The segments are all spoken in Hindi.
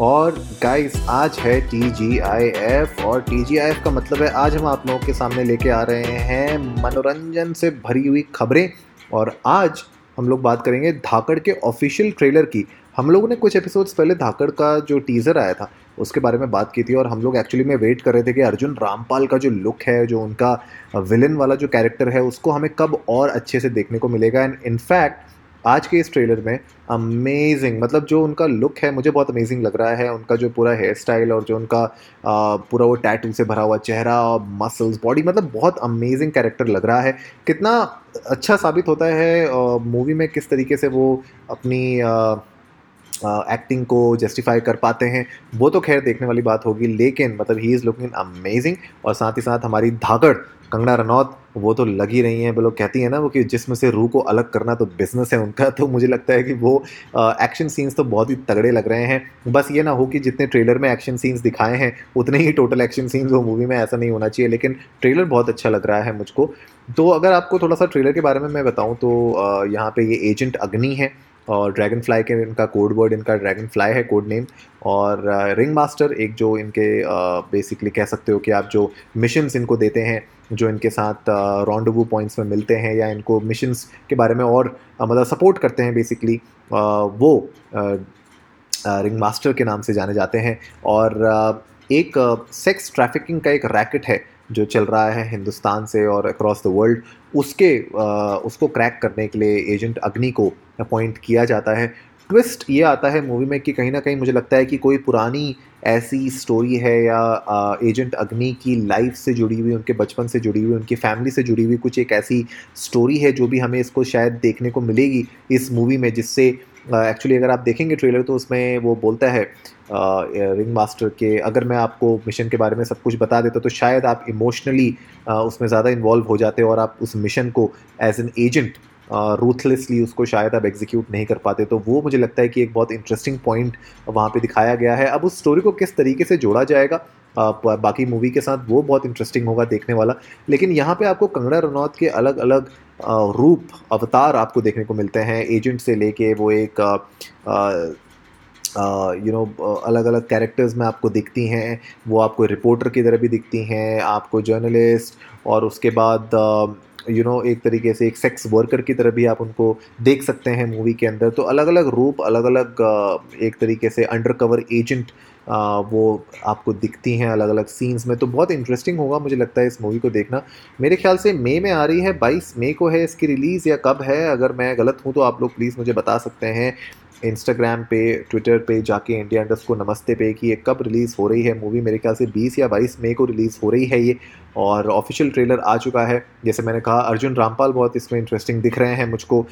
और गाइस आज है टी जी आई एफ़ और टी जी आई एफ़ का मतलब है आज हम आप लोगों के सामने लेके आ रहे हैं मनोरंजन से भरी हुई खबरें और आज हम लोग बात करेंगे धाकड़ के ऑफिशियल ट्रेलर की। हम लोगों ने कुछ एपिसोड्स पहले धाकड़ का जो टीज़र आया था, उसके बारे में बात की थी और हम लोग एक्चुअली में वेट कर रहे थे कि अर्जुन रामपाल का जो लुक है, जो उनका विलन वाला जो कैरेक्टर है, उसको हमें कब और अच्छे से देखने को मिलेगा। एंड इनफैक्ट आज के इस ट्रेलर में अमेजिंग मतलब जो उनका लुक है मुझे बहुत अमेजिंग लग रहा है। उनका जो पूरा हेयर स्टाइल और जो उनका आ, पूरा वो टैटू से भरा हुआ चेहरा मसल्स बॉडी मतलब बहुत अमेजिंग कैरेक्टर लग रहा है। कितना अच्छा साबित होता है मूवी में किस तरीके से वो अपनी आ, एक्टिंग को जस्टिफाई कर पाते हैं। वो तो खैर देखने वाली बात होगी, लेकिन मतलब ही इज़ लुकिंग अमेजिंग और साथ ही साथ हमारी धाकड़ कंगना रनौत, वो तो लगी रही हैं। वो लोग कहती हैं ना वो कि जिसम से रूह को अलग करना तो बिज़नेस है उनका तो मुझे लगता है कि वो एक्शन सीन्स तो बहुत ही तगड़े लग रहे हैं। बस ये ना हो कि जितने ट्रेलर में एक्शन सीन्स दिखाए हैं, उतने ही टोटल एक्शन सीन्स वो मूवी में ऐसा नहीं होना चाहिए, लेकिन ट्रेलर बहुत अच्छा लग रहा है मुझको। तो अगर आपको थोड़ा सा ट्रेलर के बारे में मैं बताऊँ तो यहाँ पे ये एजेंट अग्नि है। और ड्रैगन फ्लाई के इनका कोड वर्ड इनका ड्रैगन फ्लाई है कोड नेम और रिंग मास्टर एक जो इनके बेसिकली कह सकते हो कि आप जो मिशंस इनको देते हैं, जो इनके साथ रॉन्डवू पॉइंट्स में मिलते हैं या इनको मिशंस के बारे में और मतलब सपोर्ट करते हैं बेसिकली वो रिंग मास्टर के नाम से जाने जाते हैं और एक सेक्स ट्रैफिकिंग का एक रैकेट है जो चल रहा है हिंदुस्तान से और अक्रॉस द वर्ल्ड उसके उसको क्रैक करने के लिए एजेंट अग्नि को अपॉइंट किया जाता है। ट्विस्ट ये आता है मूवी में कि कहीं ना कहीं मुझे लगता है कि कोई पुरानी ऐसी स्टोरी है या एजेंट अग्नि की लाइफ से जुड़ी हुई, उनके बचपन से जुड़ी हुई, उनकी फैमिली से जुड़ी हुई कुछ एक ऐसी स्टोरी है जो भी हमें इसको शायद देखने को मिलेगी इस मूवी में, जिससे एक्चुअली अगर आप देखेंगे ट्रेलर तो उसमें वो बोलता है रिंग मास्टर के, अगर मैं आपको मिशन के बारे में सब कुछ बता देता तो शायद आप इमोशनली उसमें ज़्यादा इन्वॉल्व हो जाते और आप उस मिशन को एज एन एजेंट रूथलेसली उसको शायद आप एग्जीक्यूट नहीं कर पाते। तो वो मुझे लगता है कि एक बहुत इंटरेस्टिंग पॉइंट वहाँ पे दिखाया गया है। अब उस स्टोरी को किस तरीके से जोड़ा जाएगा बाकी मूवी के साथ वो बहुत इंटरेस्टिंग होगा देखने वाला। लेकिन यहाँ पे आपको कंगना रनौत के अलग अलग रूप, अवतार आपको देखने को मिलते हैं। एजेंट से लेके वो एक यू नो अलग अलग कैरेक्टर्स में आपको दिखती हैं। वो आपको रिपोर्टर की तरह भी दिखती हैं, आपको जर्नलिस्ट और उसके बाद यू नो एक तरीके से एक सेक्स वर्कर की तरह भी आप उनको देख सकते हैं मूवी के अंदर। तो अलग अलग रूप अलग अलग एक तरीके से अंडर कवर एजेंट वो आपको दिखती हैं अलग अलग सीन्स में। तो बहुत इंटरेस्टिंग होगा, मुझे लगता है इस मूवी को देखना। मेरे ख्याल से मई में आ रही है 22 मई को है इसकी रिलीज़ या कब है, अगर मैं गलत हूँ तो आप लोग प्लीज़ मुझे बता सकते हैं। इंस्टाग्राम पे ट्विटर पे जाके इंडिया इंडस्ट को नमस्ते पे कि ये कब रिलीज़ हो रही है मूवी मेरे ख्याल से 20 या 22 मई को रिलीज़ हो रही है ये। और ऑफिशियल ट्रेलर आ चुका है। जैसे मैंने कहा, अर्जुन रामपाल बहुत इसमें इंटरेस्टिंग दिख रहे हैं। मुझको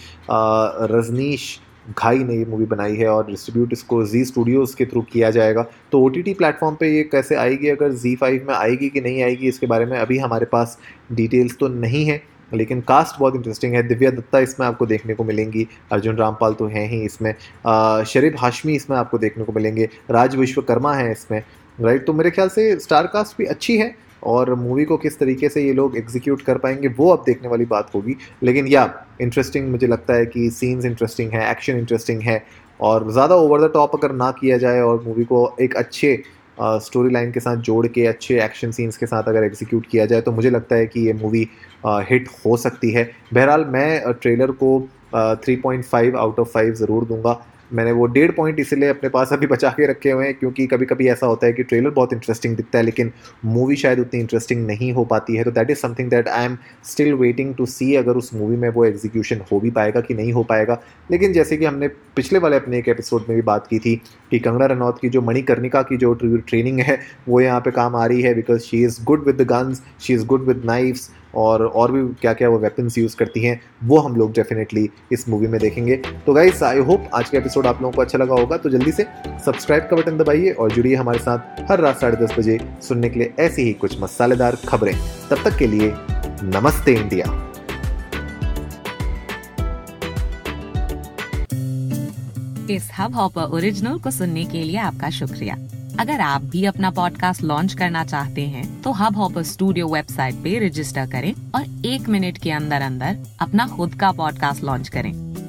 रजनीश घाई ने ये मूवी बनाई है और डिस्ट्रीब्यूट इसको जी स्टूडियोज़ के थ्रू किया जाएगा। तो ओ टी प्लेटफॉर्म पे ये कैसे आएगी? अगर जी फाइव में आएगी कि नहीं आएगी, इसके बारे में अभी हमारे पास डिटेल्स तो नहीं है, लेकिन कास्ट बहुत इंटरेस्टिंग है। दिव्या दत्ता इसमें आपको देखने को मिलेंगी। अर्जुन रामपाल तो हैं ही इसमें। शरीफ हाशमी इसमें आपको देखने को मिलेंगे। राज विश्वकर्मा है इसमें राइट तो मेरे ख्याल से स्टार कास्ट भी अच्छी है और मूवी को किस तरीके से ये लोग एग्जीक्यूट कर पाएँगे, वो अब देखने वाली बात होगी। लेकिन या इंटरेस्टिंग मुझे लगता है कि सीन्स इंटरेस्टिंग है एक्शन इंटरेस्टिंग है और ज़्यादा ओवर द टॉप अगर ना किया जाए और मूवी को एक अच्छे स्टोरी लाइन के साथ जोड़ के, अच्छे एक्शन सीन्स के साथ अगर एग्जीक्यूट किया जाए तो मुझे लगता है कि ये मूवी हिट हो सकती है। बहरहाल मैं ट्रेलर को three point five out of five ज़रूर दूँगा। मैंने वो डेढ़ पॉइंट इसलिए अपने पास अभी बचा के रखे हुए हैं, क्योंकि कभी कभी ऐसा होता है कि ट्रेलर बहुत इंटरेस्टिंग दिखता है, लेकिन मूवी शायद उतनी इंटरेस्टिंग नहीं हो पाती है। तो that is something that I am still waiting to see अगर उस मूवी में वो एग्जीक्यूशन हो भी पाएगा कि नहीं हो पाएगा। लेकिन जैसे कि हमने पिछले वाले अपने एक एपिसोड में भी बात की थी कि कंगना रनौत की जो मणिकर्णिका की जो ट्रेनिंग है, वो यहाँ पर काम आ रही है because she is good with the guns she is good with knives और और भी क्या क्या वो वेपन्स यूज़ करती हैं, वो हम लोग डेफिनेटली इस मूवी में देखेंगे। तो गाइस आई होप आज का एपिसोड आप लोगों को अच्छा लगा होगा तो जल्दी से सब्सक्राइब का बटन दबाइए और जुड़िए हमारे साथ हर रात साढ़े दस बजे सुनने के लिए ऐसी ही कुछ मसालेदार खबरें। तब तक के लिए नमस्ते इंडिया। इस हब हॉपर ओरिजिनल को सुनने के लिए आपका शुक्रिया। अगर आप भी अपना पॉडकास्ट लॉन्च करना चाहते हैं तो हब हॉपर स्टूडियो वेबसाइट पे रजिस्टर करें और एक मिनट के अंदर अंदर अपना खुद का पॉडकास्ट लॉन्च करें।